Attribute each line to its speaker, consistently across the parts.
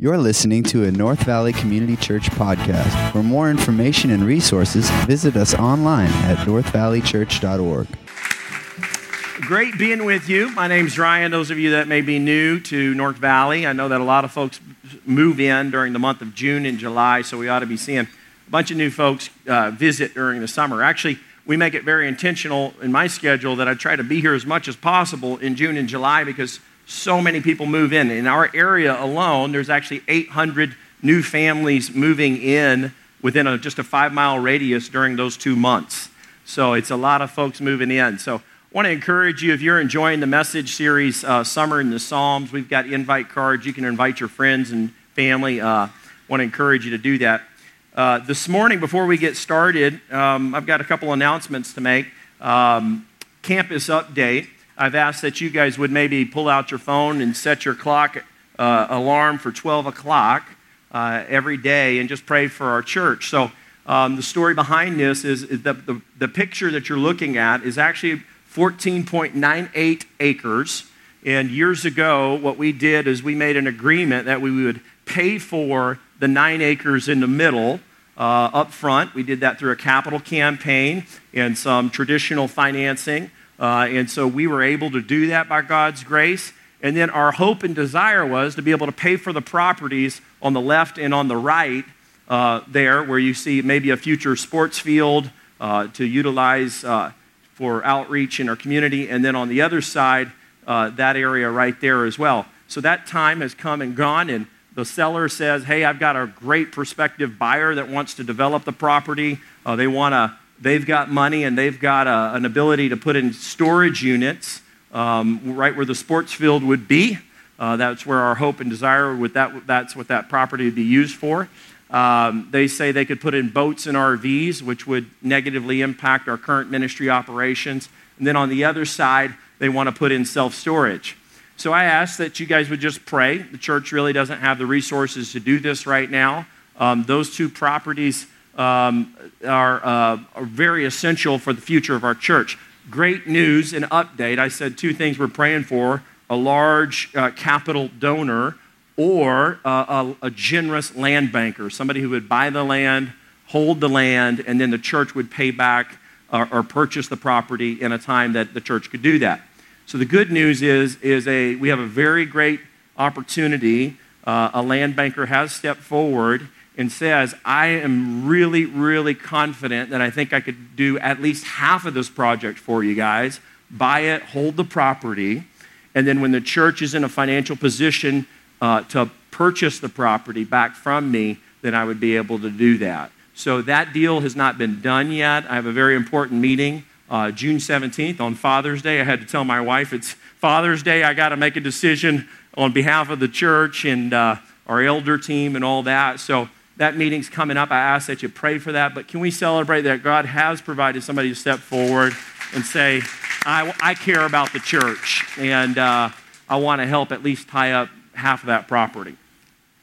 Speaker 1: You're listening to a North Valley Community Church podcast. For more information and resources, visit us online at northvalleychurch.org.
Speaker 2: Great being with you. My name's Ryan. Those of you that may be new to North Valley, I know that a lot of folks move in during the month of June and July, so we ought to be seeing a bunch of new folks uh, visit during the summer. Actually, we make it very intentional in my schedule that I try to be here as much as possible in June and July because so many people move in. In our area alone, there's actually 800 new families moving in within a, just a five mile radius during those two months. So it's a lot of folks moving in. So I want to encourage you if you're enjoying the message series, uh, Summer in the Psalms, we've got invite cards. You can invite your friends and family. Uh, want to encourage you to do that. Uh, this morning, before we get started, um, I've got a couple announcements to make. Um, campus update. I've asked that you guys would maybe pull out your phone and set your clock uh, alarm for 12 o'clock uh, every day and just pray for our church. So, um, the story behind this is, is that the, the picture that you're looking at is actually 14.98 acres. And years ago, what we did is we made an agreement that we would pay for the nine acres in the middle uh, up front. We did that through a capital campaign and some traditional financing. Uh, and so we were able to do that by God's grace. And then our hope and desire was to be able to pay for the properties on the left and on the right uh, there, where you see maybe a future sports field uh, to utilize uh, for outreach in our community. And then on the other side, uh, that area right there as well. So that time has come and gone, and the seller says, Hey, I've got a great prospective buyer that wants to develop the property. Uh, they want to they've got money and they've got a, an ability to put in storage units um, right where the sports field would be. Uh, that's where our hope and desire with that. That's what that property would be used for. Um, they say they could put in boats and RVs, which would negatively impact our current ministry operations. And then on the other side, they want to put in self storage. So I ask that you guys would just pray. The church really doesn't have the resources to do this right now. Um, those two properties um, are, uh, are very essential for the future of our church. Great news and update. I said two things we're praying for a large uh, capital donor or uh, a, a, generous land banker, somebody who would buy the land, hold the land, and then the church would pay back or, or purchase the property in a time that the church could do that. So the good news is, is a, we have a very great opportunity. Uh, a land banker has stepped forward and says, I am really, really confident that I think I could do at least half of this project for you guys, buy it, hold the property, and then when the church is in a financial position uh, to purchase the property back from me, then I would be able to do that. So that deal has not been done yet. I have a very important meeting uh, June 17th on Father's Day. I had to tell my wife it's Father's Day. I got to make a decision on behalf of the church and uh, our elder team and all that. So that meeting's coming up. I ask that you pray for that. But can we celebrate that God has provided somebody to step forward and say, I, I care about the church and uh, I want to help at least tie up half of that property.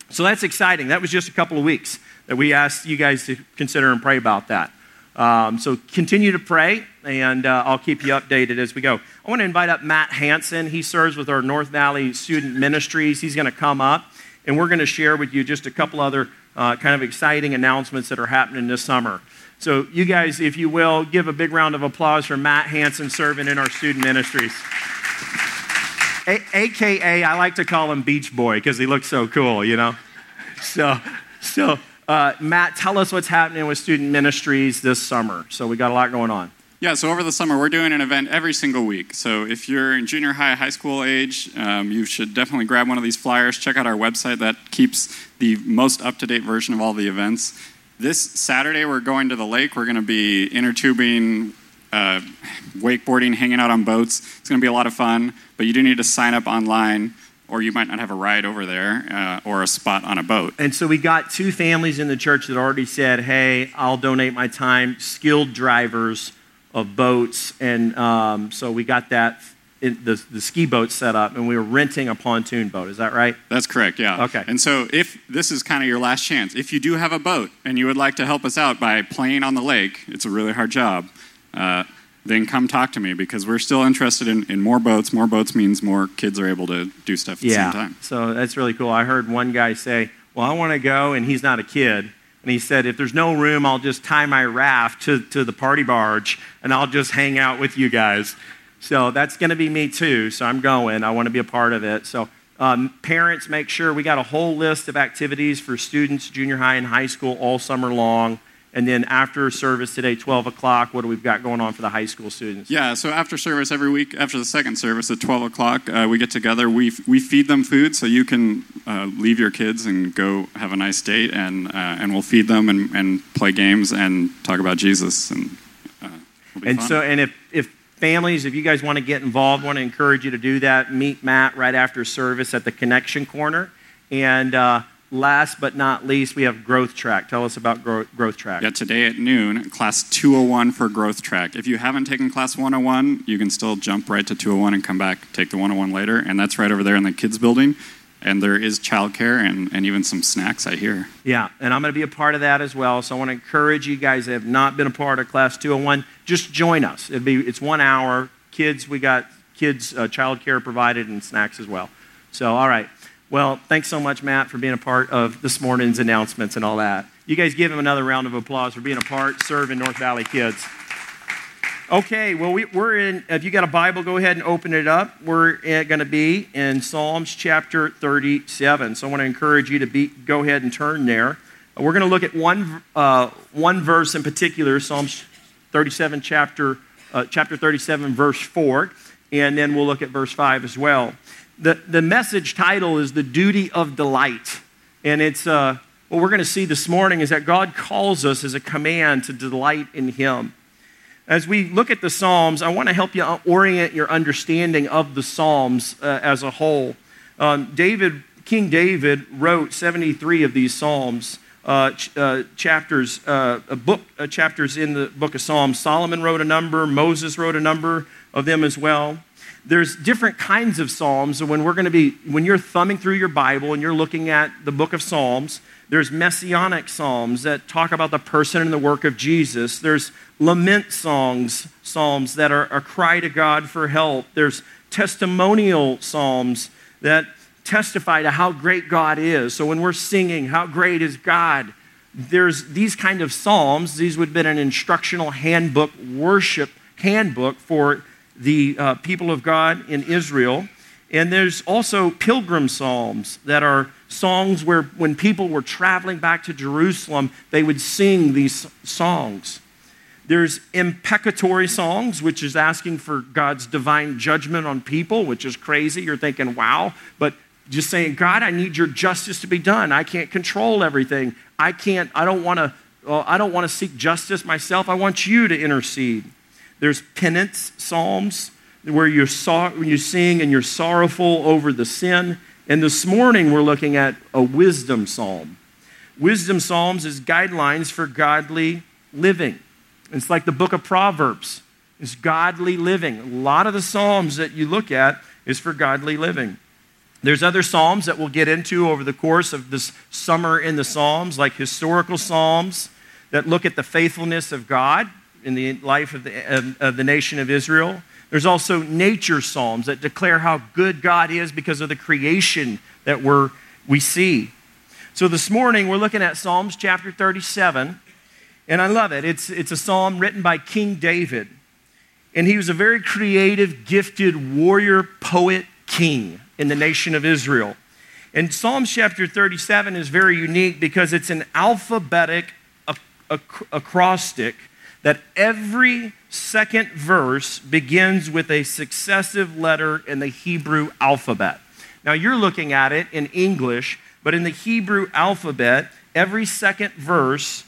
Speaker 2: So that's exciting. That was just a couple of weeks that we asked you guys to consider and pray about that. Um, so continue to pray, and uh, I'll keep you updated as we go. I want to invite up Matt Hanson. He serves with our North Valley Student Ministries. He's going to come up, and we're going to share with you just a couple other uh, kind of exciting announcements that are happening this summer. So, you guys, if you will, give a big round of applause for Matt Hanson serving in our student ministries. A- AKA, I like to call him Beach Boy because he looks so cool, you know? So, so uh, Matt, tell us what's happening with student ministries this summer. So, we got a lot going on.
Speaker 3: Yeah, so over the summer, we're doing an event every single week. So if you're in junior high, high school age, um, you should definitely grab one of these flyers. Check out our website that keeps the most up to date version of all the events. This Saturday, we're going to the lake. We're going to be inner tubing, uh, wakeboarding, hanging out on boats. It's going to be a lot of fun, but you do need to sign up online or you might not have a ride over there uh, or a spot on a boat.
Speaker 2: And so we got two families in the church that already said, hey, I'll donate my time, skilled drivers of boats. And um, so we got that, the, the ski boat set up, and we were renting a pontoon boat. Is that right?
Speaker 3: That's correct, yeah.
Speaker 2: Okay.
Speaker 3: And so if this is kind of your last chance, if you do have a boat and you would like to help us out by playing on the lake, it's a really hard job. Uh, then come talk to me because we're still interested in, in more boats. More boats means more kids are able to do stuff at
Speaker 2: yeah.
Speaker 3: the same time.
Speaker 2: So that's really cool. I heard one guy say, Well, I want to go, and he's not a kid. And he said, If there's no room, I'll just tie my raft to, to the party barge and I'll just hang out with you guys. So that's going to be me too. So I'm going. I want to be a part of it. So um, parents, make sure we got a whole list of activities for students, junior high and high school, all summer long. And then after service today, 12 o'clock, what do we've got going on for the high school students?
Speaker 3: Yeah, so after service every week, after the second service at 12 o'clock, uh, we get together. We, we feed them food so you can uh, leave your kids and go have a nice date, and, uh, and we'll feed them and, and play games and talk about Jesus. And, uh,
Speaker 2: and
Speaker 3: fun.
Speaker 2: so, and if, if families, if you guys want to get involved, want to encourage you to do that, meet Matt right after service at the Connection Corner. And uh, last but not least, we have Growth Track. Tell us about Grow- Growth Track.
Speaker 3: Yeah, today at noon, class 201 for Growth Track. If you haven't taken class 101, you can still jump right to 201 and come back, take the 101 later. And that's right over there in the kids' building. And there is childcare and, and even some snacks, I hear.
Speaker 2: Yeah, and I'm going to be a part of that as well. So I want to encourage you guys that have not been a part of Class 201, just join us. It'll be, it's one hour. Kids, we got kids' uh, childcare provided and snacks as well. So, all right. Well, thanks so much, Matt, for being a part of this morning's announcements and all that. You guys give him another round of applause for being a part, serving North Valley kids. Okay, well, we, are in, if you got a Bible, go ahead and open it up. We're going to be in Psalms chapter 37. So I want to encourage you to be, go ahead and turn there. We're going to look at one, uh, one verse in particular, Psalms 37, chapter, uh, chapter 37, verse 4, and then we'll look at verse 5 as well. The, the message title is The Duty of Delight. And it's uh, what we're going to see this morning is that God calls us as a command to delight in Him. As we look at the Psalms, I want to help you orient your understanding of the Psalms uh, as a whole. Um, David, King David wrote 73 of these Psalms, uh, ch- uh, chapters, uh, book, uh, chapters in the book of Psalms. Solomon wrote a number, Moses wrote a number of them as well. There's different kinds of Psalms. So when we're going to be, when you're thumbing through your Bible and you're looking at the book of Psalms, there's messianic psalms that talk about the person and the work of Jesus. There's lament songs, psalms that are a cry to God for help. There's testimonial psalms that testify to how great God is. So when we're singing, How Great is God? There's these kind of psalms. These would have been an instructional handbook, worship handbook for the uh, people of God in Israel. And there's also pilgrim psalms that are songs where when people were traveling back to Jerusalem, they would sing these songs. There's imprecatory songs, which is asking for God's divine judgment on people, which is crazy. You're thinking, wow. But just saying, God, I need your justice to be done. I can't control everything. I can't, I don't want to, well, I don't want to seek justice myself. I want you to intercede. There's penance psalms where you're so, when you sing and you're sorrowful over the sin. And this morning we're looking at a wisdom psalm. Wisdom psalms is guidelines for godly living. It's like the book of Proverbs. It's godly living. A lot of the psalms that you look at is for godly living. There's other psalms that we'll get into over the course of this summer in the psalms, like historical psalms that look at the faithfulness of God in the life of the, of, of the nation of Israel. There's also nature psalms that declare how good God is because of the creation that we're, we see. So this morning we're looking at Psalms chapter 37, and I love it. It's, it's a psalm written by King David. And he was a very creative, gifted warrior, poet, king in the nation of Israel. And Psalms chapter 37 is very unique because it's an alphabetic acrostic that every second verse begins with a successive letter in the Hebrew alphabet. Now, you're looking at it in English, but in the Hebrew alphabet, every second verse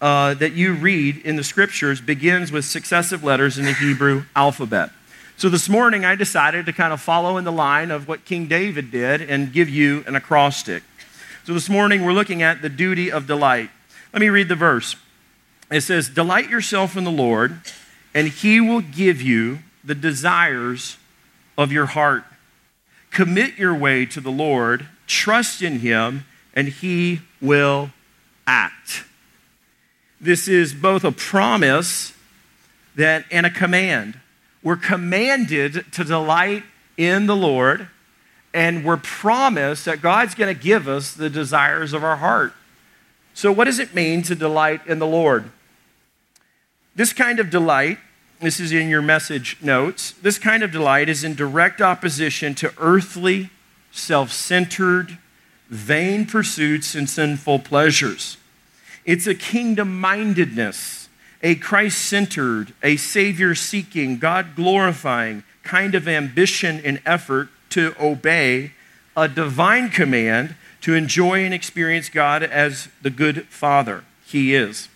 Speaker 2: uh, that you read in the scriptures begins with successive letters in the Hebrew alphabet. So this morning, I decided to kind of follow in the line of what King David did and give you an acrostic. So this morning, we're looking at the duty of delight. Let me read the verse. It says, Delight yourself in the Lord and he will give you the desires of your heart. Commit your way to the Lord, trust in him, and he will act. This is both a promise that, and a command. We're commanded to delight in the Lord, and we're promised that God's going to give us the desires of our heart. So, what does it mean to delight in the Lord? This kind of delight, this is in your message notes, this kind of delight is in direct opposition to earthly, self centered, vain pursuits and sinful pleasures. It's a kingdom mindedness, a Christ centered, a Savior seeking, God glorifying kind of ambition and effort to obey a divine command to enjoy and experience God as the good Father He is.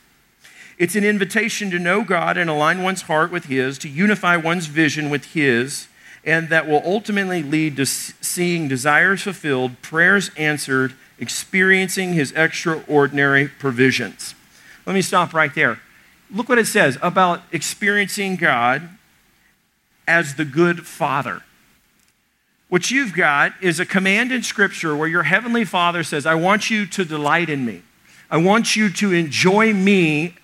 Speaker 2: It's an invitation to know God and align one's heart with His, to unify one's vision with His, and that will ultimately lead to seeing desires fulfilled, prayers answered, experiencing His extraordinary provisions. Let me stop right there. Look what it says about experiencing God as the good Father. What you've got is a command in Scripture where your Heavenly Father says, I want you to delight in me. I want you to enjoy me.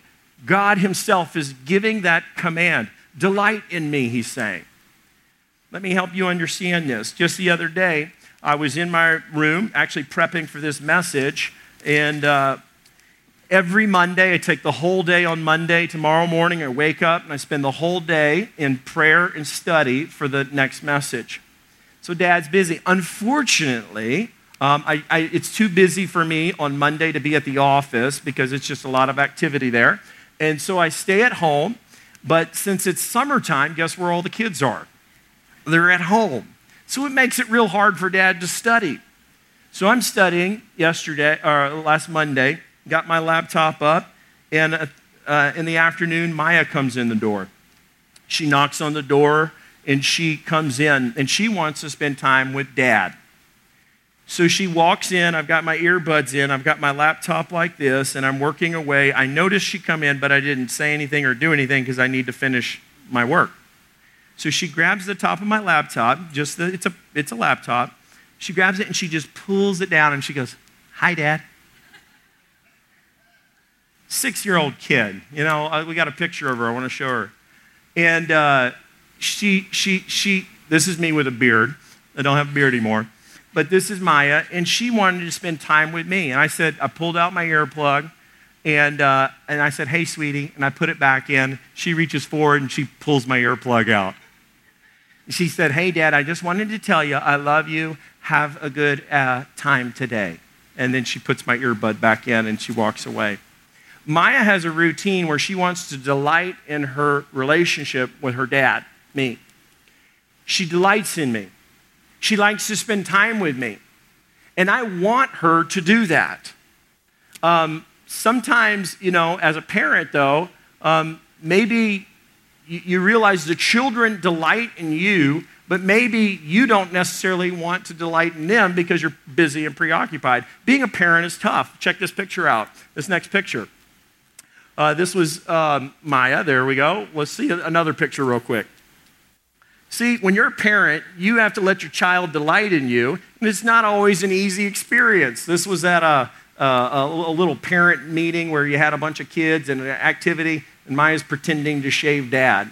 Speaker 2: God Himself is giving that command. Delight in me, He's saying. Let me help you understand this. Just the other day, I was in my room actually prepping for this message, and uh, every Monday, I take the whole day on Monday. Tomorrow morning, I wake up and I spend the whole day in prayer and study for the next message. So dad's busy. Unfortunately, um, I, I, it's too busy for me on Monday to be at the office because it's just a lot of activity there. And so I stay at home. But since it's summertime, guess where all the kids are? They're at home. So it makes it real hard for dad to study. So I'm studying yesterday, or last Monday, got my laptop up, and uh, uh, in the afternoon, Maya comes in the door. She knocks on the door and she comes in and she wants to spend time with dad. So she walks in, I've got my earbuds in, I've got my laptop like this, and I'm working away. I noticed she come in, but I didn't say anything or do anything because I need to finish my work. So she grabs the top of my laptop, just the, it's a it's a laptop. She grabs it and she just pulls it down and she goes, "Hi, Dad." Six-year-old kid, you know. Uh, we got a picture of her. I want to show her, and uh, she, she, she, this is me with a beard. I don't have a beard anymore. But this is Maya, and she wanted to spend time with me. And I said, I pulled out my earplug, and, uh, and I said, hey, sweetie, and I put it back in. She reaches forward and she pulls my earplug out. She said, hey, Dad, I just wanted to tell you I love you. Have a good uh, time today. And then she puts my earbud back in and she walks away. Maya has a routine where she wants to delight in her relationship with her dad me. She delights in me. She likes to spend time with me. And I want her to do that. Um, sometimes, you know, as a parent, though, um, maybe you, realize the children delight in you, but maybe you don't necessarily want to delight in them because you're busy and preoccupied. Being a parent is tough. Check this picture out, this next picture. Uh, this was um, Maya. There we go. Let's see another picture real quick. See, when you're a parent, you have to let your child delight in you, and it's not always an easy experience. This was at a, a, a little parent meeting where you had a bunch of kids and an activity, and Maya's pretending to shave dad.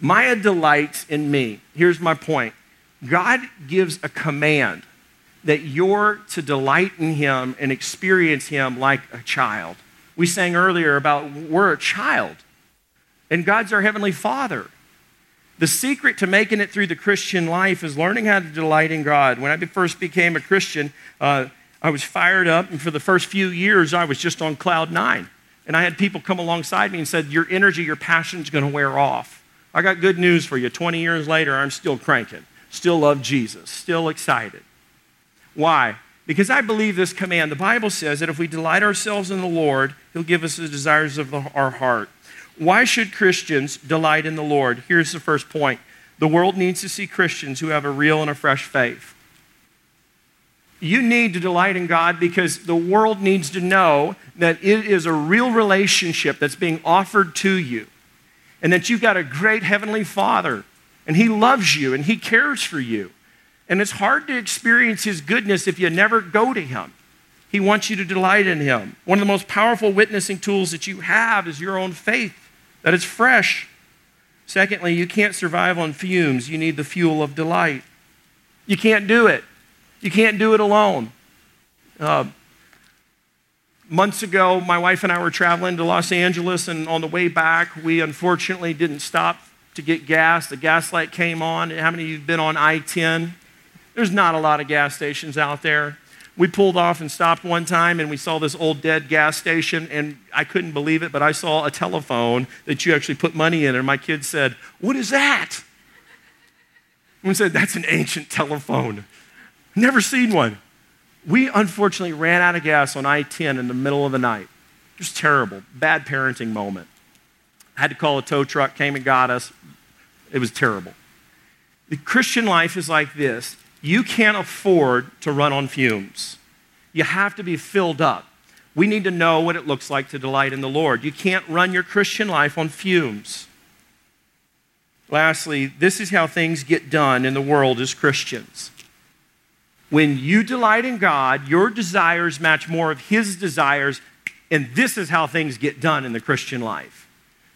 Speaker 2: Maya delights in me. Here's my point God gives a command that you're to delight in Him and experience Him like a child. We sang earlier about we're a child, and God's our Heavenly Father. The secret to making it through the Christian life is learning how to delight in God. When I first became a Christian, uh, I was fired up, and for the first few years, I was just on cloud nine. And I had people come alongside me and said, Your energy, your passion is going to wear off. I got good news for you. 20 years later, I'm still cranking, still love Jesus, still excited. Why? Because I believe this command. The Bible says that if we delight ourselves in the Lord, He'll give us the desires of the, our heart. Why should Christians delight in the Lord? Here's the first point the world needs to see Christians who have a real and a fresh faith. You need to delight in God because the world needs to know that it is a real relationship that's being offered to you and that you've got a great Heavenly Father and He loves you and He cares for you. And it's hard to experience His goodness if you never go to Him. He wants you to delight in Him. One of the most powerful witnessing tools that you have is your own faith that it's fresh. Secondly, you can't survive on fumes. You need the fuel of delight. You can't do it. You can't do it alone. Uh, months ago, my wife and I were traveling to Los Angeles, and on the way back, we unfortunately didn't stop to get gas. The gas light came on. How many of you have been on I 10? There's not a lot of gas stations out there. We pulled off and stopped one time, and we saw this old dead gas station, and I couldn't believe it, but I saw a telephone that you actually put money in, and my kids said, What is that? And we said, That's an ancient telephone. Never seen one. We unfortunately ran out of gas on I 10 in the middle of the night. Was terrible. Bad parenting moment. Had to call a tow truck, came and got us. It was terrible. The Christian life is like this you can't afford to run on fumes. You have to be filled up. We need to know what it looks like to delight in the Lord. You can't run your Christian life on fumes. Lastly, this is how things get done in the world as Christians. When you delight in God, your desires match more of His desires, and this is how things get done in the Christian life.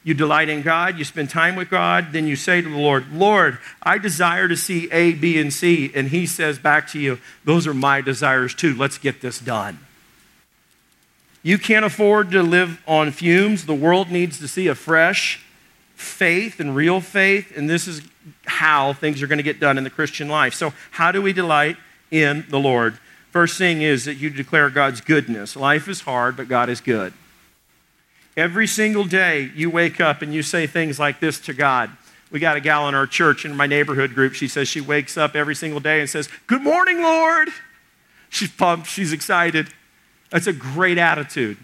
Speaker 2: You delight in God, you spend time with God, then you say to the Lord, Lord, I desire to see A, B, and C. And He says back to you, Those are my desires too. Let's get this done. You can't afford to live on fumes. The world needs to see a fresh faith and real faith, and this is how things are going to get done in the Christian life. So, how do we delight in the Lord. First thing is that you declare God's goodness. Life is hard, but God is good. Every single day you wake up and you say things like this to God. We got a gal in our church in my neighborhood group. She says she wakes up every single day and says, Good morning, Lord. She's pumped, she's excited. That's a great attitude.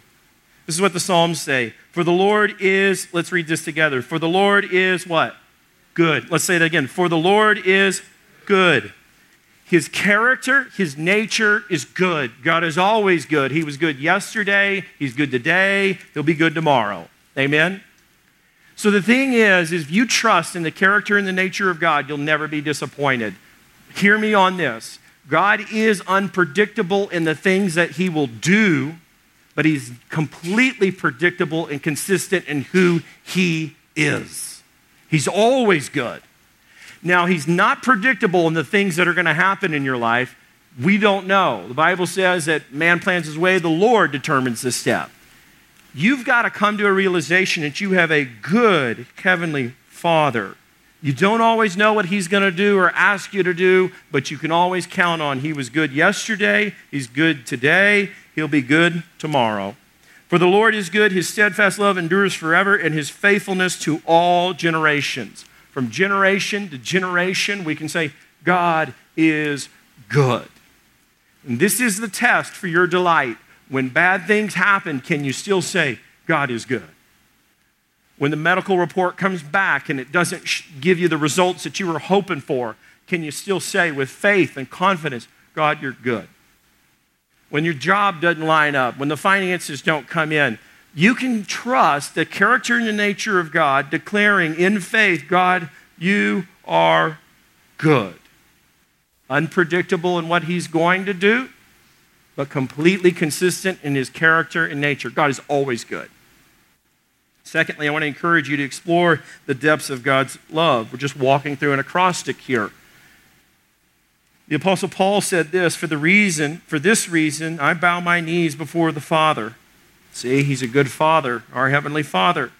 Speaker 2: This is what the Psalms say. For the Lord is, let's read this together. For the Lord is what? Good. Let's say it again. For the Lord is good. His character, his nature is good. God is always good. He was good yesterday, he's good today, he'll be good tomorrow. Amen. So the thing is, is if you trust in the character and the nature of God, you'll never be disappointed. Hear me on this. God is unpredictable in the things that he will do, but he's completely predictable and consistent in who he is. He's always good. Now, he's not predictable in the things that are going to happen in your life. We don't know. The Bible says that man plans his way, the Lord determines the step. You've got to come to a realization that you have a good heavenly Father. You don't always know what he's going to do or ask you to do, but you can always count on he was good yesterday, he's good today, he'll be good tomorrow. For the Lord is good, his steadfast love endures forever, and his faithfulness to all generations from generation to generation, we can say, God is good. And this is the test for your delight. When bad things happen, can you still say, God is good? When the medical report comes back and it doesn't give you the results that you were hoping for, can you still say with faith and confidence, God, you're good? When your job doesn't line up, when the finances don't come in, you can trust the character and the nature of God, declaring in faith, God, you are good. Unpredictable in what He's going to do, but completely consistent in His character and nature. God is always good. Secondly, I want to encourage you to explore the depths of God's love. We're just walking through an acrostic here. The apostle Paul said this, for the reason, for this reason, I bow my knees before the Father See, he's a good father, our heavenly father.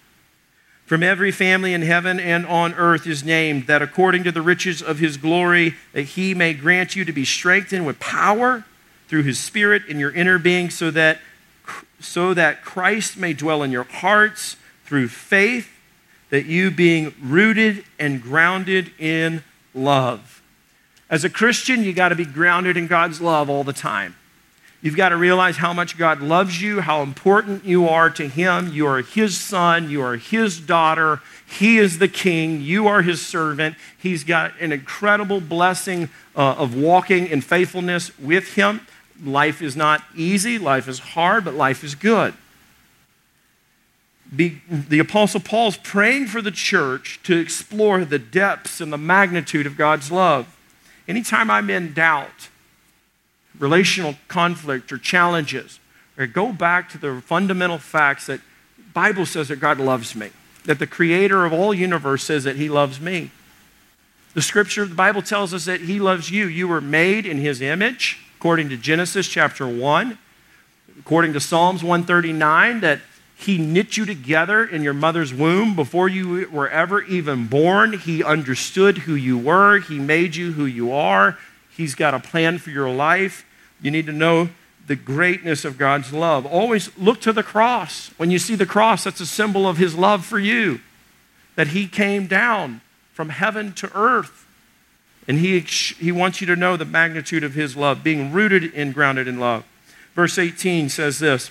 Speaker 2: From every family in heaven and on earth is named, that according to the riches of his glory, that he may grant you to be strengthened with power through his spirit in your inner being, so that, so that Christ may dwell in your hearts through faith, that you being rooted and grounded in love. As a Christian, you got to be grounded in God's love all the time. You've got to realize how much God loves you, how important you are to Him. You are His son, you are His daughter. He is the king, you are His servant. He's got an incredible blessing uh, of walking in faithfulness with Him. Life is not easy, life is hard, but life is good. Be, the Apostle Paul's praying for the church to explore the depths and the magnitude of God's love. Anytime I'm in doubt, relational conflict or challenges, or go back to the fundamental facts that Bible says that God loves me. that the creator of all universe says that he loves me. The scripture, the Bible tells us that he loves you. You were made in his image, according to Genesis chapter 1. According to Psalms 139, that he knit you together in your mother's womb before you were ever even born. He understood who you were. He made you who you are. He's got a plan for your life. You need to know the greatness of God's love. Always look to the cross. When you see the cross, that's a symbol of his love for you. That he came down from heaven to earth. And he, he wants you to know the magnitude of his love, being rooted and grounded in love. Verse 18 says this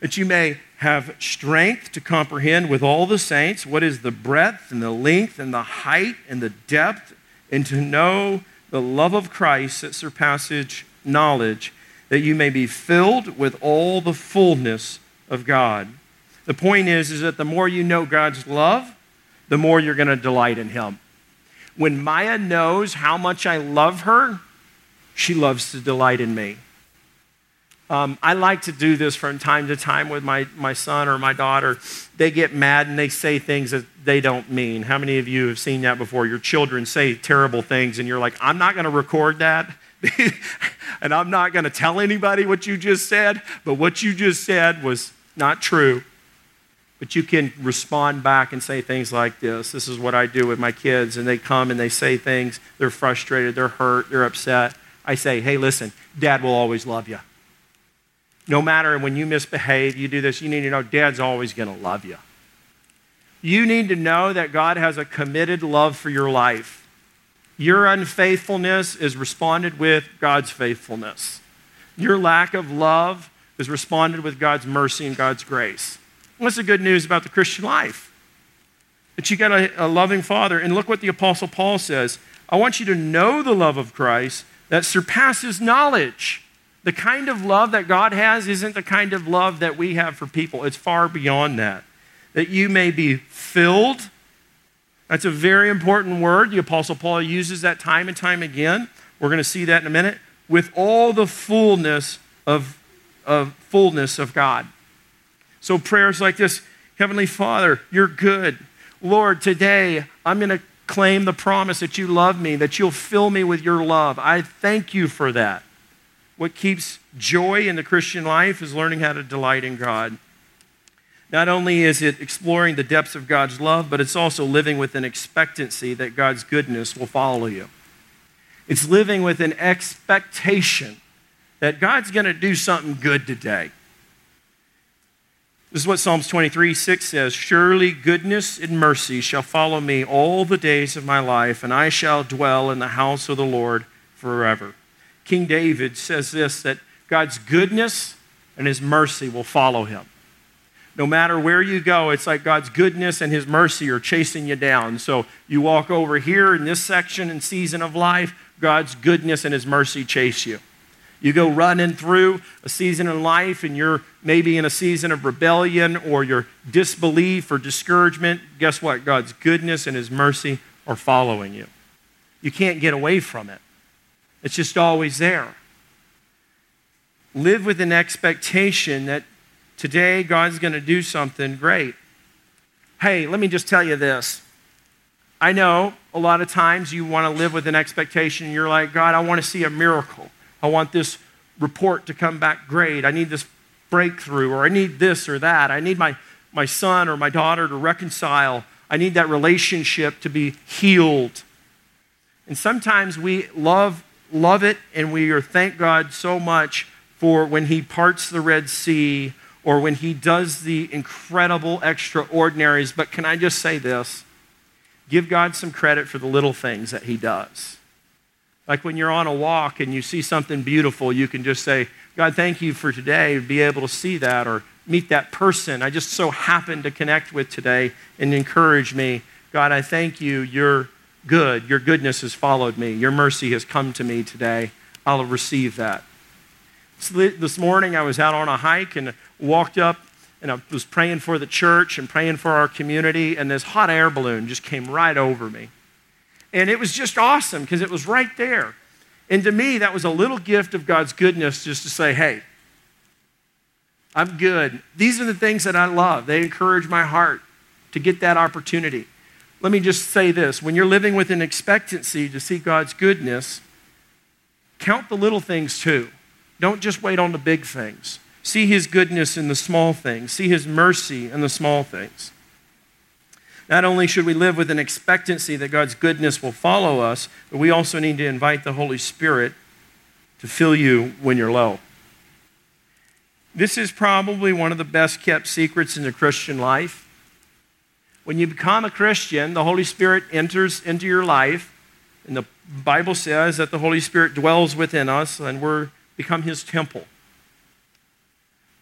Speaker 2: that you may have strength to comprehend with all the saints what is the breadth and the length and the height and the depth, and to know the love of Christ that surpasses knowledge, that you may be filled with all the fullness of God. The point is, is that the more you know God's love, the more you're going to delight in Him. When Maya knows how much I love her, she loves to delight in me. Um, I like to do this from time to time with my, my son or my daughter. They get mad and they say things that they don't mean. How many of you have seen that before? Your children say terrible things and you're like, I'm not going to record that. and I'm not going to tell anybody what you just said, but what you just said was not true. But you can respond back and say things like this. This is what I do with my kids. And they come and they say things. They're frustrated, they're hurt, they're upset. I say, hey, listen, dad will always love you. No matter when you misbehave, you do this, you need to know Dad's always going to love you. You need to know that God has a committed love for your life. Your unfaithfulness is responded with God's faithfulness. Your lack of love is responded with God's mercy and God's grace. What's the good news about the Christian life? That you got a, a loving Father. And look what the Apostle Paul says I want you to know the love of Christ that surpasses knowledge the kind of love that God has isn't the kind of love that we have for people. It's far beyond that. That you may be filled. That's a very important word. The Apostle Paul uses that time and time again. We're going to see that in a minute. With all the fullness of, of fullness of God. So prayers like this, Heavenly Father, you're good. Lord, today I'm going to claim the promise that you love me, that you'll fill me with your love. I thank you for that. What keeps joy in the Christian life is learning how to delight in God. Not only is it exploring the depths of God's love, but it's also living with an expectancy that God's goodness will follow you. It's living with an expectation that God's going to do something good today. This is what Psalms 23 6 says Surely goodness and mercy shall follow me all the days of my life, and I shall dwell in the house of the Lord forever. King David says this that God's goodness and his mercy will follow him. No matter where you go, it's like God's goodness and his mercy are chasing you down. So you walk over here in this section and season of life, God's goodness and his mercy chase you. You go running through a season in life and you're maybe in a season of rebellion or your disbelief or discouragement. Guess what? God's goodness and his mercy are following you. You can't get away from it. It's just always there. Live with an expectation that today God's going to do something great. Hey, let me just tell you this. I know a lot of times you want to live with an expectation. You're like, God, I want to see a miracle. I want this report to come back great. I need this breakthrough, or I need this or that. I need my, my son or my daughter to reconcile. I need that relationship to be healed. And sometimes we love love it and we are thank God so much for when he parts the Red Sea or when he does the incredible extraordinaries. But can I just say this? Give God some credit for the little things that he does. Like when you're on a walk and you see something beautiful, you can just say, God, thank you for today, be able to see that or meet that person I just so happened to connect with today and encourage me. God, I thank you. You're good. Your goodness has followed me. Your mercy has come to me today. I'll receive that. This morning, I was out on a hike and walked up and I was praying for the church and praying for our community, and this hot air balloon just came right over me. And it was just awesome because it was right there. And to me, that was a little gift of God's goodness just to say, hey, I'm good. These are the things that I love. They encourage my heart. to get that opportunity. Let me just say this when you're living with an expectancy to see God's goodness, count the little things too. Don't just wait on the big things. See His goodness in the small things, see His mercy in the small things. Not only should we live with an expectancy that God's goodness will follow us, but we also need to invite the Holy Spirit to fill you when you're low. This is probably one of the best kept secrets in the Christian life. When you become a Christian, the Holy Spirit enters into your life, and the Bible says that the Holy Spirit dwells within us and we're become his temple.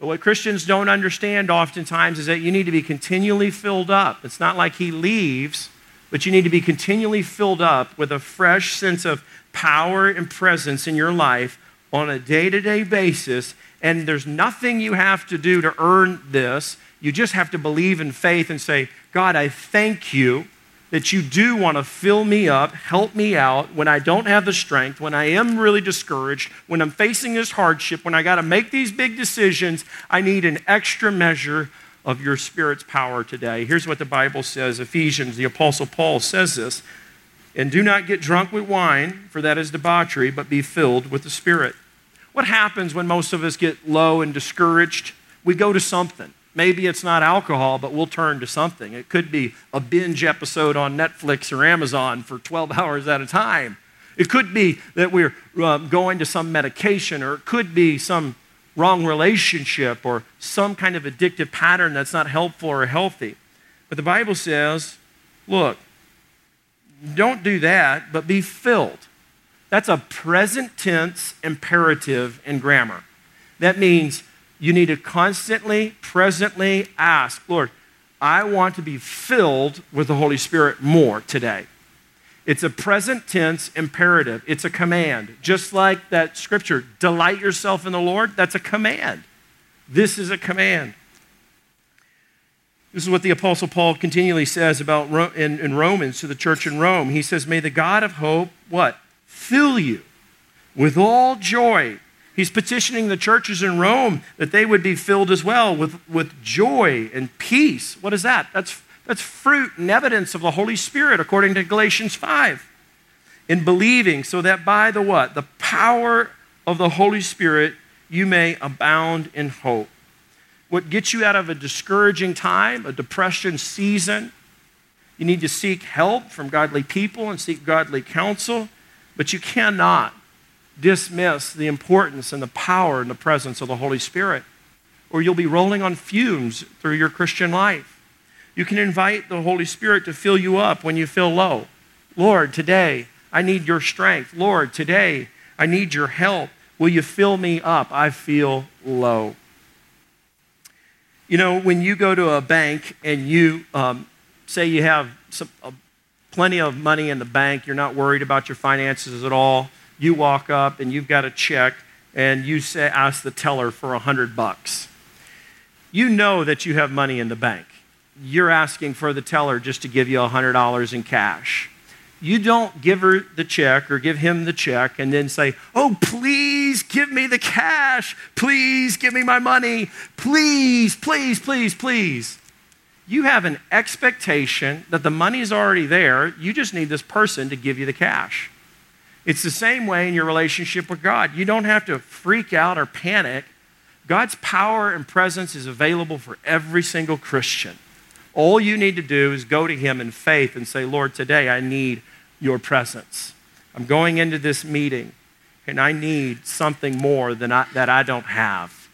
Speaker 2: But what Christians don't understand oftentimes is that you need to be continually filled up. It's not like he leaves, but you need to be continually filled up with a fresh sense of power and presence in your life on a day to day basis. And there's nothing you have to do to earn this. You just have to believe in faith and say, God, I thank you that you do want to fill me up, help me out when I don't have the strength, when I am really discouraged, when I'm facing this hardship, when I got to make these big decisions. I need an extra measure of your Spirit's power today. Here's what the Bible says Ephesians, the Apostle Paul says this. And do not get drunk with wine, for that is debauchery, but be filled with the Spirit. What happens when most of us get low and discouraged? We go to something. Maybe it's not alcohol, but we'll turn to something. It could be a binge episode on Netflix or Amazon for 12 hours at a time. It could be that we're uh, going to some medication, or it could be some wrong relationship or some kind of addictive pattern that's not helpful or healthy. But the Bible says, look, don't do that, but be filled. That's a present tense imperative in grammar. That means you need to constantly, presently ask, Lord, I want to be filled with the Holy Spirit more today. It's a present tense imperative, it's a command. Just like that scripture, delight yourself in the Lord, that's a command. This is a command. This is what the Apostle Paul continually says about in, in Romans to the church in Rome. He says, May the God of hope, what? Fill you with all joy He's petitioning the churches in Rome that they would be filled as well with, with joy and peace. What is that? That's, that's fruit and evidence of the Holy Spirit, according to Galatians 5. In believing, so that by the what? The power of the Holy Spirit, you may abound in hope. What gets you out of a discouraging time, a depression season, you need to seek help from godly people and seek godly counsel, but you cannot dismiss the importance and the power and the presence of the Holy Spirit, or you'll be rolling on fumes through your Christian life. You can invite the Holy Spirit to fill you up when you feel low. Lord, today I need your strength. Lord, today I need your help. Will you fill me up? I feel low. You know, when you go to a bank and you um, say you have some, uh, plenty of money in the bank, you're not worried about your finances at all, you walk up and you've got a check and you say, ask the teller for a hundred bucks. You know that you have money in the bank. You're asking for the teller just to give you a hundred dollars in cash. You don't give her the check or give him the check and then say, Oh, please give me the cash. Please give me my money. Please, please, please, please. You have an expectation that the money is already there. You just need this person to give you the cash. It's the same way in your relationship with God. You don't have to freak out or panic. God's power and presence is available for every single Christian. All you need to do is go to Him in faith and say, Lord, today I need your presence. I'm going into this meeting and I need something more than I, that I don't have.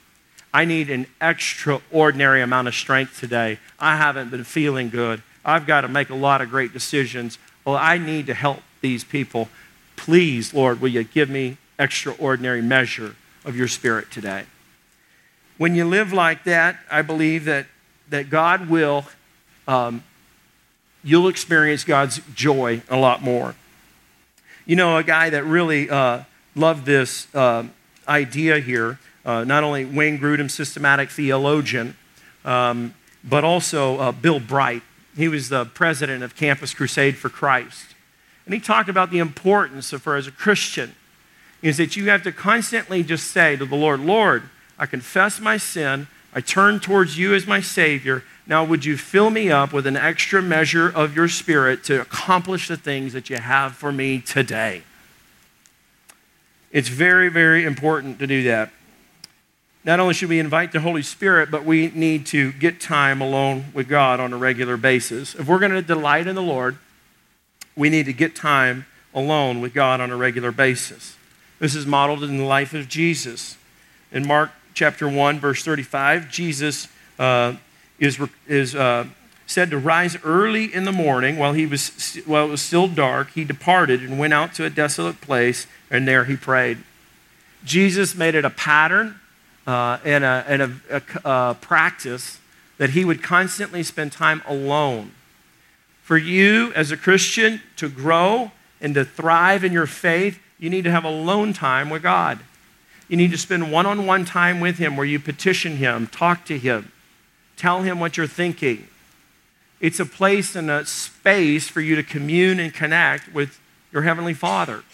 Speaker 2: I need an extraordinary amount of strength today. I haven't been feeling good. I've got to make a lot of great decisions. Well, I need to help these people. Please, Lord, will you give me extraordinary measure of your spirit today? When you live like that, I believe that, that God will, um, you'll experience God's joy a lot more. You know, a guy that really uh, loved this uh, idea here, uh, not only Wayne Grudem, systematic theologian, um, but also uh, Bill Bright. He was the president of Campus Crusade for Christ. And he talked about the importance of, for as a Christian, is that you have to constantly just say to the Lord, Lord, I confess my sin. I turn towards you as my Savior. Now, would you fill me up with an extra measure of your spirit to accomplish the things that you have for me today? It's very, very important to do that. Not only should we invite the Holy Spirit, but we need to get time alone with God on a regular basis. If we're going to delight in the Lord, we need to get time alone with God on a regular basis. This is modeled in the life of Jesus. In Mark chapter 1, verse 35, Jesus uh, is, is uh, said to rise early in the morning while, he was, while it was still dark. He departed and went out to a desolate place, and there he prayed. Jesus made it a pattern uh, and, a, and a, a, a practice that he would constantly spend time alone. For you as a Christian to grow and to thrive in your faith, you need to have alone time with God. You need to spend one on one time with Him where you petition Him, talk to Him, tell Him what you're thinking. It's a place and a space for you to commune and connect with your Heavenly Father.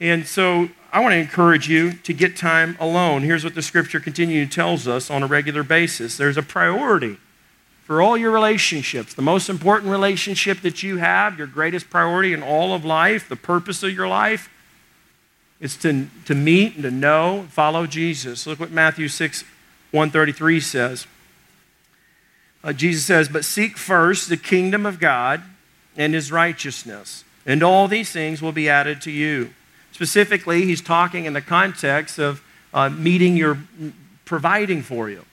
Speaker 2: And so I want to encourage you to get time alone. Here's what the scripture continues tells us on a regular basis there's a priority for all your relationships. The most important relationship that you have, your greatest priority in all of life, the purpose of your life, is to, to meet and to know, follow Jesus. Look what Matthew 6 133 says. Uh, Jesus says, But seek first the kingdom of God and his righteousness, and all these things will be added to you. Specifically, he's talking in the context of uh, meeting your, providing for you.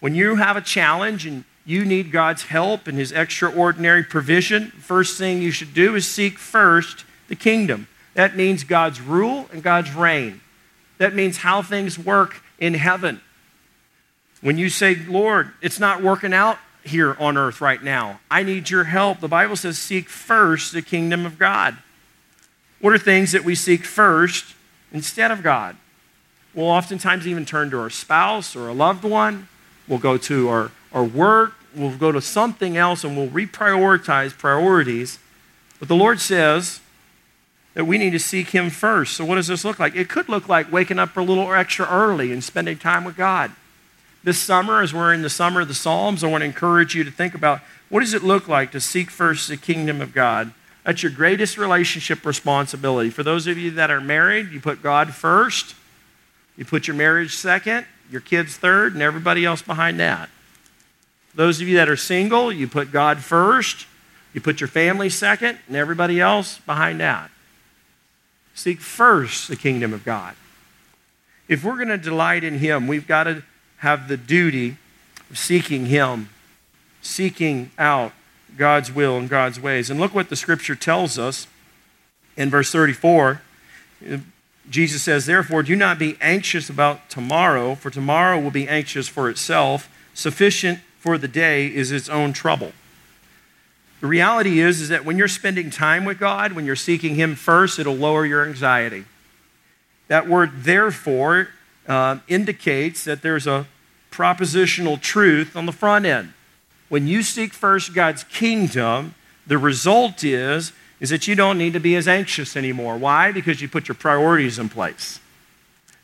Speaker 2: When you have a challenge and you need God's help and his extraordinary provision, first thing you should do is seek first the kingdom. That means God's rule and God's reign. That means how things work in heaven. When you say, Lord, it's not working out here on earth right now, I need your help, the Bible says, seek first the kingdom of God. What are things that we seek first instead of God? We'll oftentimes even turn to our spouse or a loved one. We'll go to our, our work. We'll go to something else and we'll reprioritize priorities. But the Lord says that we need to seek Him first. So, what does this look like? It could look like waking up a little extra early and spending time with God. This summer, as we're in the summer of the Psalms, I want to encourage you to think about what does it look like to seek first the kingdom of God? That's your greatest relationship responsibility. For those of you that are married, you put God first, you put your marriage second, your kids third, and everybody else behind that. Those of you that are single, you put God first, you put your family second, and everybody else behind that. Seek first the kingdom of God. If we're going to delight in Him, we've got to have the duty of seeking Him, seeking out God's will and God's ways. And look what the scripture tells us in verse 34. Jesus says, Therefore, do not be anxious about tomorrow, for tomorrow will be anxious for itself. Sufficient for the day is its own trouble. The reality is, is that when you're spending time with God, when you're seeking Him first, it'll lower your anxiety. That word, therefore, uh, indicates that there's a propositional truth on the front end when you seek first God's kingdom, the result is, is that you don't need to be as anxious anymore. Why? Because you put your priorities in place.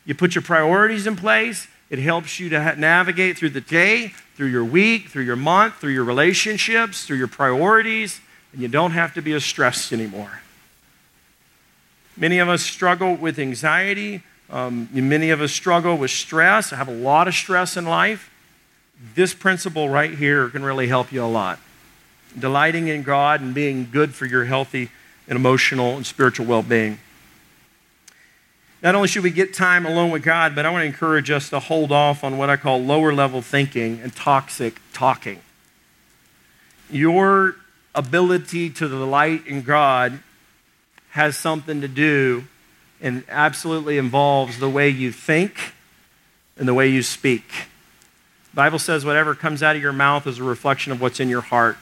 Speaker 2: You put your priorities in place, it helps you to navigate through the day, through your week, through your month, through your relationships, through your priorities, and you don't have to be as stressed anymore. Many of us struggle with anxiety. Um, many of us struggle with stress. I have a lot of stress in life this principle right here can really help you a lot. Delighting in God and being good for your healthy and emotional and spiritual well being. Not only should we get time alone with God, but I want to encourage us to hold off on what I call lower level thinking and toxic talking. Your ability to delight in God has something to do and absolutely involves the way you think and the way you speak. The Bible says whatever comes out of your mouth is a reflection of what's in your heart.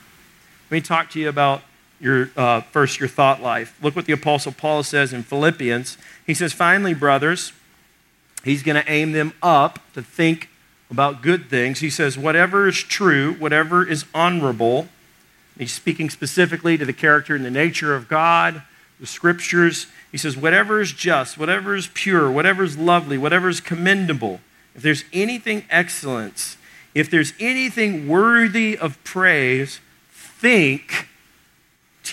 Speaker 2: Let me talk to you about your uh, first your thought life. Look what the apostle Paul says in Philippians. He says, "Finally, brothers, he's going to aim them up to think about good things. He says, whatever is true, whatever is honorable." He's speaking specifically to the character and the nature of God, the scriptures. He says, whatever is just, whatever is pure, whatever is lovely, whatever is commendable, if there's anything excellent If there's anything worthy of praise, think,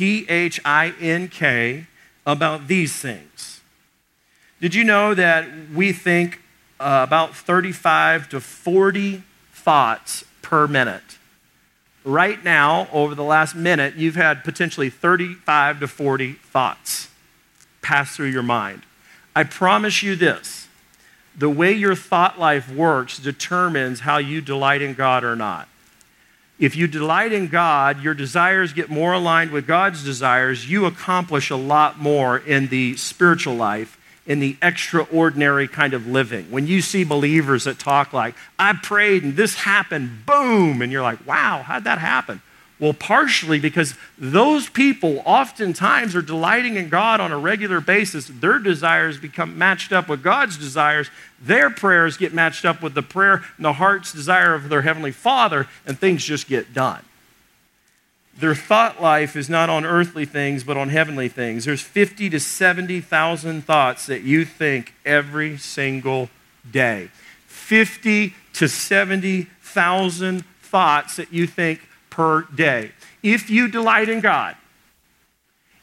Speaker 2: T H I N K, about these things. Did you know that we think uh, about 35 to 40 thoughts per minute? Right now, over the last minute, you've had potentially 35 to 40 thoughts pass through your mind. I promise you this the way your thought life works determines how you delight in God or not. If you delight in God, your desires get more aligned with God's desires, you accomplish a lot more in the spiritual life, in the extraordinary kind of living. When you see believers that talk like, I prayed and this happened, boom, and you're like, wow, how'd that happen? Well, partially because those people oftentimes are delighting in God on a regular basis. Their desires become matched up with God's desires. Their prayers get matched up with the prayer and the heart's desire of their Heavenly Father, and things just get done. Their thought life is not on earthly things, but on heavenly things. There's 50 to 70,000 thoughts that you think every single day. 50 to 70,000 thoughts that you think per day. If you delight in God,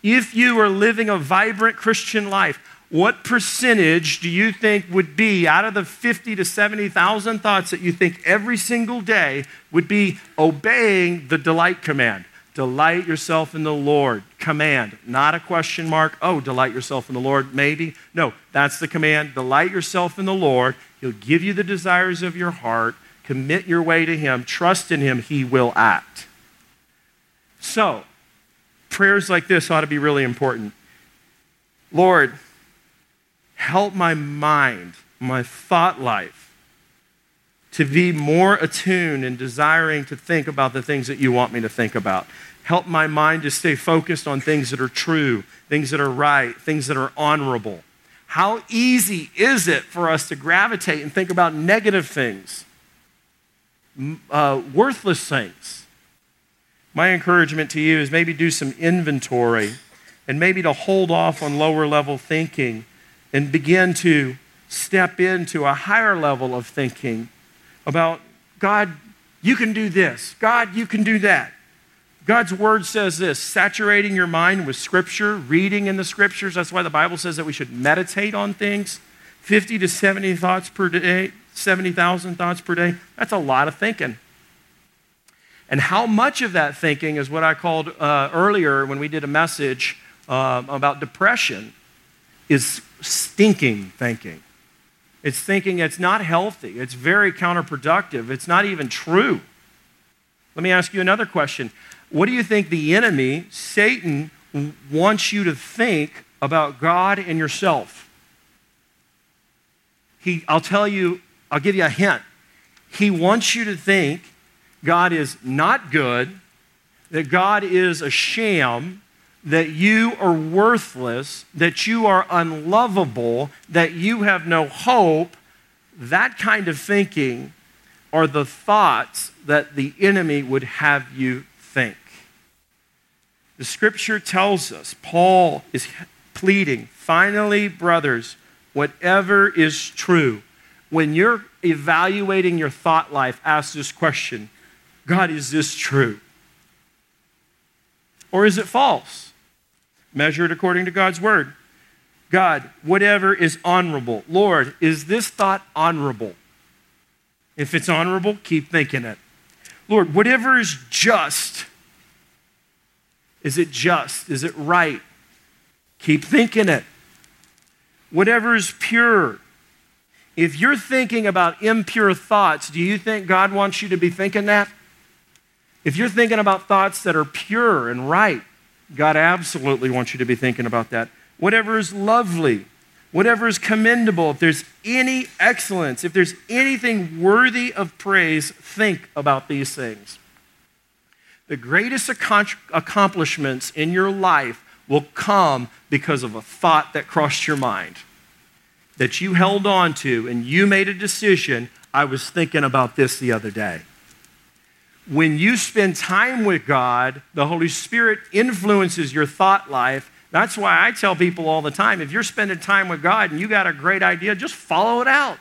Speaker 2: if you are living a vibrant Christian life, what percentage do you think would be out of the 50 to 70,000 thoughts that you think every single day would be obeying the delight command? Delight yourself in the Lord. Command, not a question mark. Oh, delight yourself in the Lord, maybe. No, that's the command. Delight yourself in the Lord. He'll give you the desires of your heart. Commit your way to Him, trust in Him, He will act. So, prayers like this ought to be really important. Lord, help my mind, my thought life, to be more attuned and desiring to think about the things that you want me to think about. Help my mind to stay focused on things that are true, things that are right, things that are honorable. How easy is it for us to gravitate and think about negative things? Uh, worthless things. My encouragement to you is maybe do some inventory and maybe to hold off on lower level thinking and begin to step into a higher level of thinking about God, you can do this. God, you can do that. God's word says this saturating your mind with scripture, reading in the scriptures. That's why the Bible says that we should meditate on things. 50 to 70 thoughts per day, 70,000 thoughts per day, that's a lot of thinking. And how much of that thinking is what I called uh, earlier when we did a message uh, about depression is stinking thinking. It's thinking it's not healthy, it's very counterproductive, it's not even true. Let me ask you another question. What do you think the enemy, Satan, wants you to think about God and yourself? He, I'll tell you I'll give you a hint. He wants you to think God is not good, that God is a sham, that you are worthless, that you are unlovable, that you have no hope. That kind of thinking are the thoughts that the enemy would have you think. The scripture tells us, Paul is pleading, finally, brothers, whatever is true, when you're evaluating your thought life, ask this question God, is this true? Or is it false? Measure it according to God's word. God, whatever is honorable. Lord, is this thought honorable? If it's honorable, keep thinking it. Lord, whatever is just, is it just? Is it right? Keep thinking it. Whatever is pure, if you're thinking about impure thoughts, do you think God wants you to be thinking that? If you're thinking about thoughts that are pure and right, God absolutely wants you to be thinking about that. Whatever is lovely, whatever is commendable, if there's any excellence, if there's anything worthy of praise, think about these things. The greatest accomplishments in your life will come because of a thought that crossed your mind that you held on to and you made a decision, I was thinking about this the other day. When you spend time with God, the Holy Spirit influences your thought life. That's why I tell people all the time if you're spending time with God and you got a great idea, just follow it out.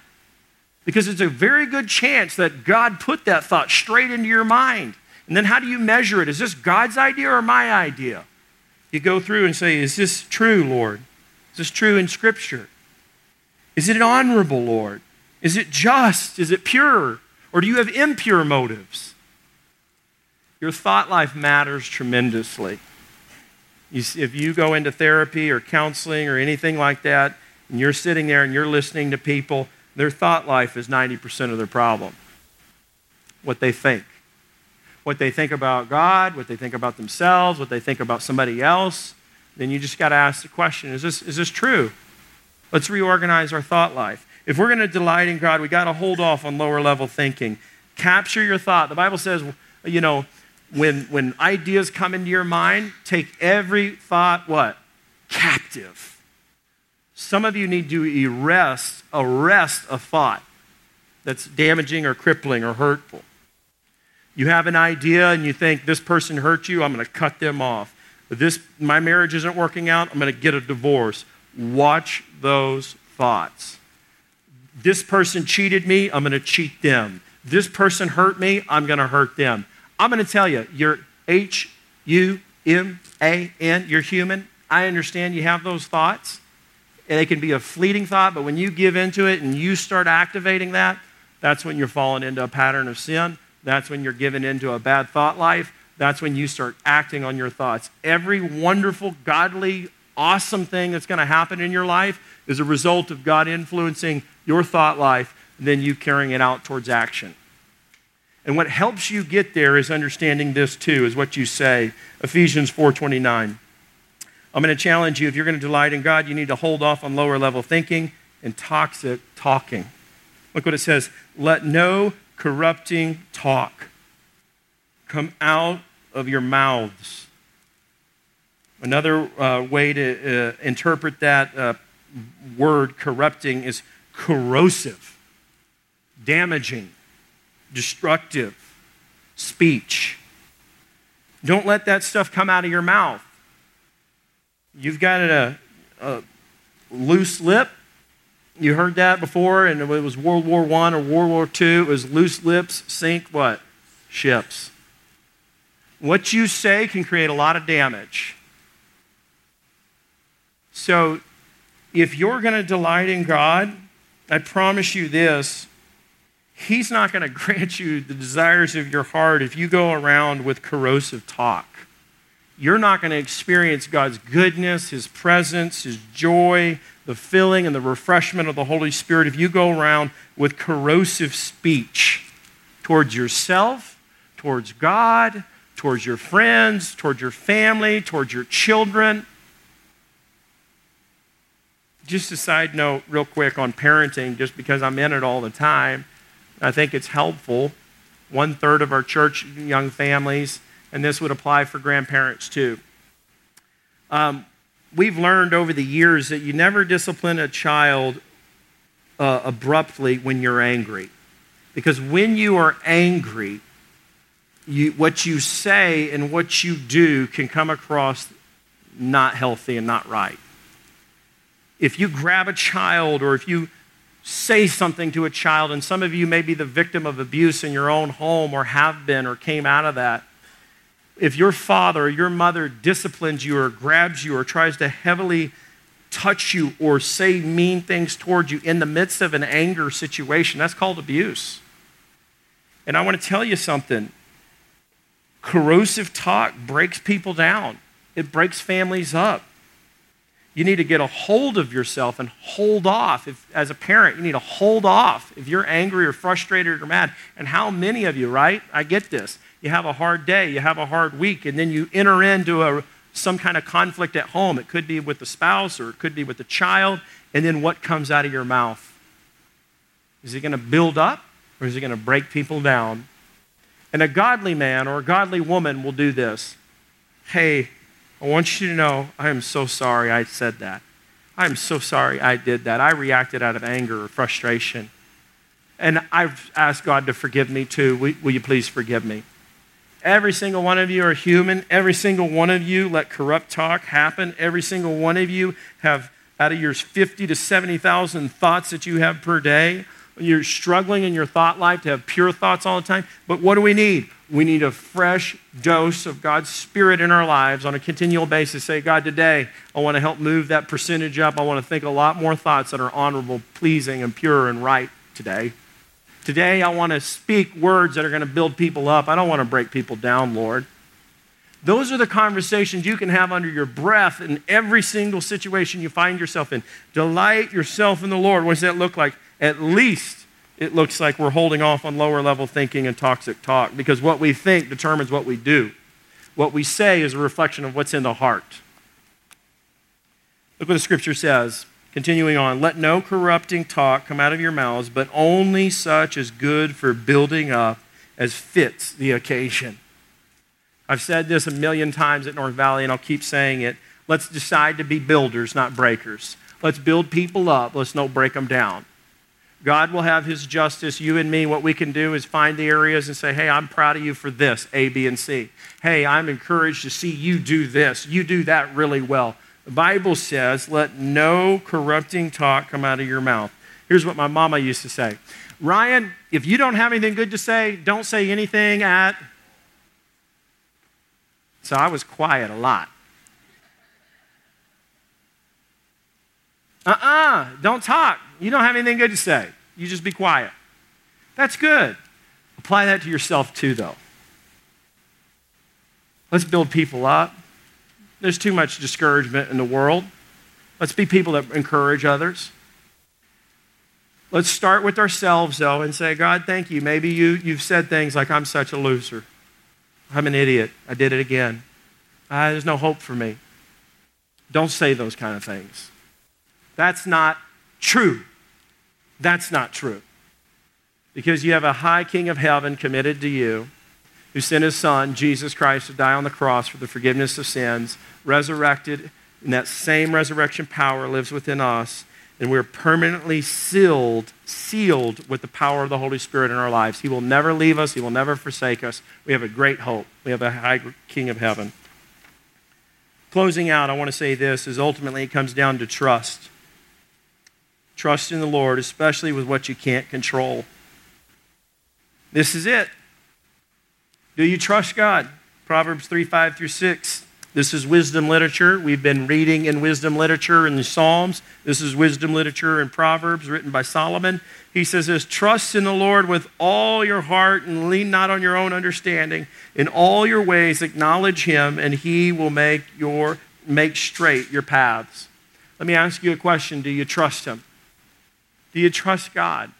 Speaker 2: Because it's a very good chance that God put that thought straight into your mind. And then how do you measure it? Is this God's idea or my idea? You go through and say, Is this true, Lord? Is this true in Scripture? Is it honorable, Lord? Is it just? Is it pure? Or do you have impure motives? Your thought life matters tremendously. You if you go into therapy or counseling or anything like that, and you're sitting there and you're listening to people, their thought life is 90% of their problem. What they think. What they think about God, what they think about themselves, what they think about somebody else. Then you just got to ask the question is this, is this true? Let's reorganize our thought life. If we're going to delight in God, we got to hold off on lower level thinking. Capture your thought. The Bible says, you know, when, when ideas come into your mind, take every thought, what? Captive. Some of you need to arrest, arrest a thought that's damaging or crippling or hurtful. You have an idea and you think this person hurt you, I'm going to cut them off. This my marriage isn't working out, I'm going to get a divorce. Watch those thoughts. This person cheated me, I'm going to cheat them. This person hurt me, I'm going to hurt them. I'm going to tell you, you're H U M A N, you're human. I understand you have those thoughts. And they can be a fleeting thought, but when you give into it and you start activating that, that's when you're falling into a pattern of sin. That's when you're given into a bad thought life. That's when you start acting on your thoughts. Every wonderful, godly, awesome thing that's going to happen in your life is a result of God influencing your thought life and then you carrying it out towards action. And what helps you get there is understanding this too, is what you say. Ephesians 4:29. I'm going to challenge you if you're going to delight in God, you need to hold off on lower level thinking and toxic talking. Look what it says, let no corrupting talk come out of your mouths. Another uh, way to uh, interpret that uh, word corrupting is corrosive, damaging, destructive speech. Don't let that stuff come out of your mouth. You've got a, a loose lip. You heard that before, and it was World War I or World War II. It was loose lips sink what? Ships. What you say can create a lot of damage. So, if you're going to delight in God, I promise you this He's not going to grant you the desires of your heart if you go around with corrosive talk. You're not going to experience God's goodness, His presence, His joy, the filling and the refreshment of the Holy Spirit if you go around with corrosive speech towards yourself, towards God, towards your friends, towards your family, towards your children. Just a side note, real quick, on parenting, just because I'm in it all the time. I think it's helpful. One third of our church young families, and this would apply for grandparents too. Um, we've learned over the years that you never discipline a child uh, abruptly when you're angry. Because when you are angry, you, what you say and what you do can come across not healthy and not right. If you grab a child or if you say something to a child, and some of you may be the victim of abuse in your own home or have been or came out of that. If your father or your mother disciplines you or grabs you or tries to heavily touch you or say mean things towards you in the midst of an anger situation, that's called abuse. And I want to tell you something corrosive talk breaks people down, it breaks families up. You need to get a hold of yourself and hold off. If, as a parent, you need to hold off if you're angry or frustrated or mad. And how many of you, right? I get this. You have a hard day, you have a hard week, and then you enter into a, some kind of conflict at home. It could be with the spouse or it could be with the child. And then what comes out of your mouth? Is it going to build up or is it going to break people down? And a godly man or a godly woman will do this. Hey, I want you to know I am so sorry I said that. I am so sorry I did that. I reacted out of anger or frustration. And I've asked God to forgive me too. Will, will, you please forgive me? Every single one of you are human. Every single one of you let corrupt talk happen. Every single one of you have, out of your 50 to 70,000 thoughts that you have per day, You're struggling in your thought life to have pure thoughts all the time. But what do we need? We need a fresh dose of God's Spirit in our lives on a continual basis. Say, God, today I want to help move that percentage up. I want to think a lot more thoughts that are honorable, pleasing, and pure and right today. Today I want to speak words that are going to build people up. I don't want to break people down, Lord. Those are the conversations you can have under your breath in every single situation you find yourself in. Delight yourself in the Lord. What does that look like? At least it looks like we're holding off on lower level thinking and toxic talk because what we think determines what we do. What we say is a reflection of what's in the heart. Look what the scripture says. Continuing on, let no corrupting talk come out of your mouths, but only such as good for building up as fits the occasion I've said this a million times at North Valley, and I'll keep saying it. Let's decide to be builders, not breakers. Let's build people up. Let's not break them down. God will have His justice. You and me, what we can do is find the areas and say, hey, I'm proud of you for this, A, B, and C. Hey, I'm encouraged to see you do this. You do that really well. The Bible says, let no corrupting talk come out of your mouth. Here's what my mama used to say Ryan, if you don't have anything good to say, don't say anything at so I was quiet a lot. Uh uh-uh, uh, do not talk. You don't have anything good to say. You just be quiet. That's good. Apply that to yourself too, though. Let's build people up. There's too much discouragement in the world. Let's be people that encourage others. Let's start with ourselves, though, and say, God, thank you. Maybe you, you've said things like, I'm such a loser. I'm an idiot. I did it again. Uh, there's no hope for me. Don't say those kind of things. That's not true. That's not true. Because you have a high King of heaven committed to you who sent his son, Jesus Christ, to die on the cross for the forgiveness of sins, resurrected, and that same resurrection power lives within us and we're permanently sealed, sealed with the power of the Holy Spirit in our lives. He will never leave us, He will never forsake us. We have a great hope. We have a high King of heaven. Closing out, I want to say this is ultimately it comes down to trust. Trust in the Lord, especially with what you can't control. This is it. Do you trust God? Proverbs 3 5 through 6. This is wisdom literature. We've been reading in wisdom literature in the Psalms. This is wisdom literature in Proverbs written by Solomon. He says this Trust in the Lord with all your heart and lean not on your own understanding. In all your ways acknowledge him, and he will make, your, make straight your paths. Let me ask you a question Do you trust him? Do you trust God?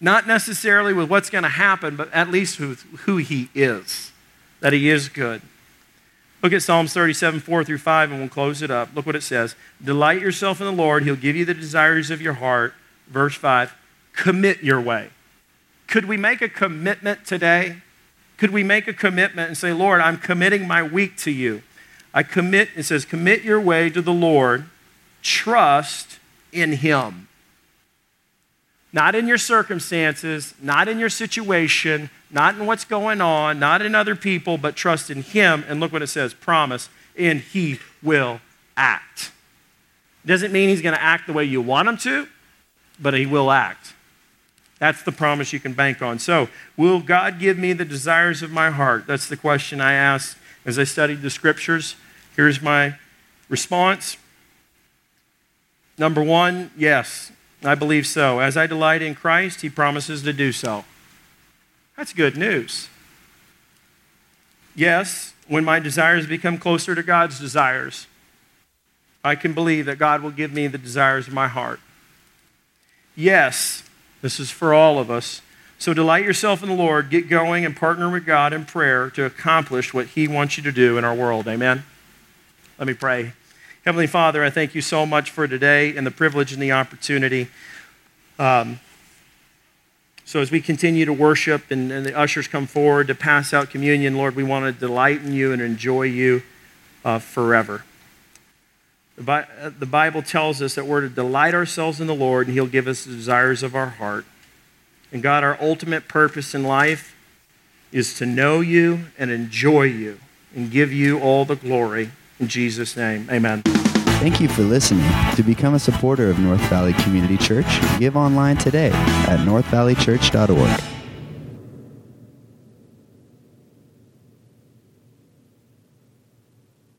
Speaker 2: Not necessarily with what's going to happen, but at least with who he is, that he is good. Look at Psalms 37, 4 through 5, and we'll close it up. Look what it says Delight yourself in the Lord, He'll give you the desires of your heart. Verse 5 Commit your way. Could we make a commitment today? Could we make a commitment and say, Lord, I'm committing my week to you? I commit, it says, commit your way to the Lord, trust in Him. Not in your circumstances, not in your situation, not in what's going on, not in other people, but trust in Him. And look what it says promise, and He will act. Doesn't mean He's going to act the way you want Him to, but He will act. That's the promise you can bank on. So, will God give me the desires of my heart? That's the question I asked as I studied the scriptures. Here's my response. Number one, yes, I believe so. As I delight in Christ, He promises to do so. That's good news. Yes, when my desires become closer to God's desires, I can believe that God will give me the desires of my heart. Yes, this is for all of us. So delight yourself in the Lord, get going, and partner with God in prayer to accomplish what He wants you to do in our world. Amen? Let me pray. Heavenly Father, I thank you so much for today and the privilege and the opportunity. Um, so as we continue to worship and, and, the ushers come forward to pass out communion, Lord, we want to delight in you and enjoy you uh, forever. The, Bi- uh, the Bible tells us that we're to delight ourselves in the Lord and He'll give us the desires of our heart. And God, our ultimate purpose in life is to know you and enjoy you and give you all the glory. In Jesus' name, amen.
Speaker 1: Thank you for listening. To become a supporter of North Valley Community Church, give online today at northvalleychurch.org.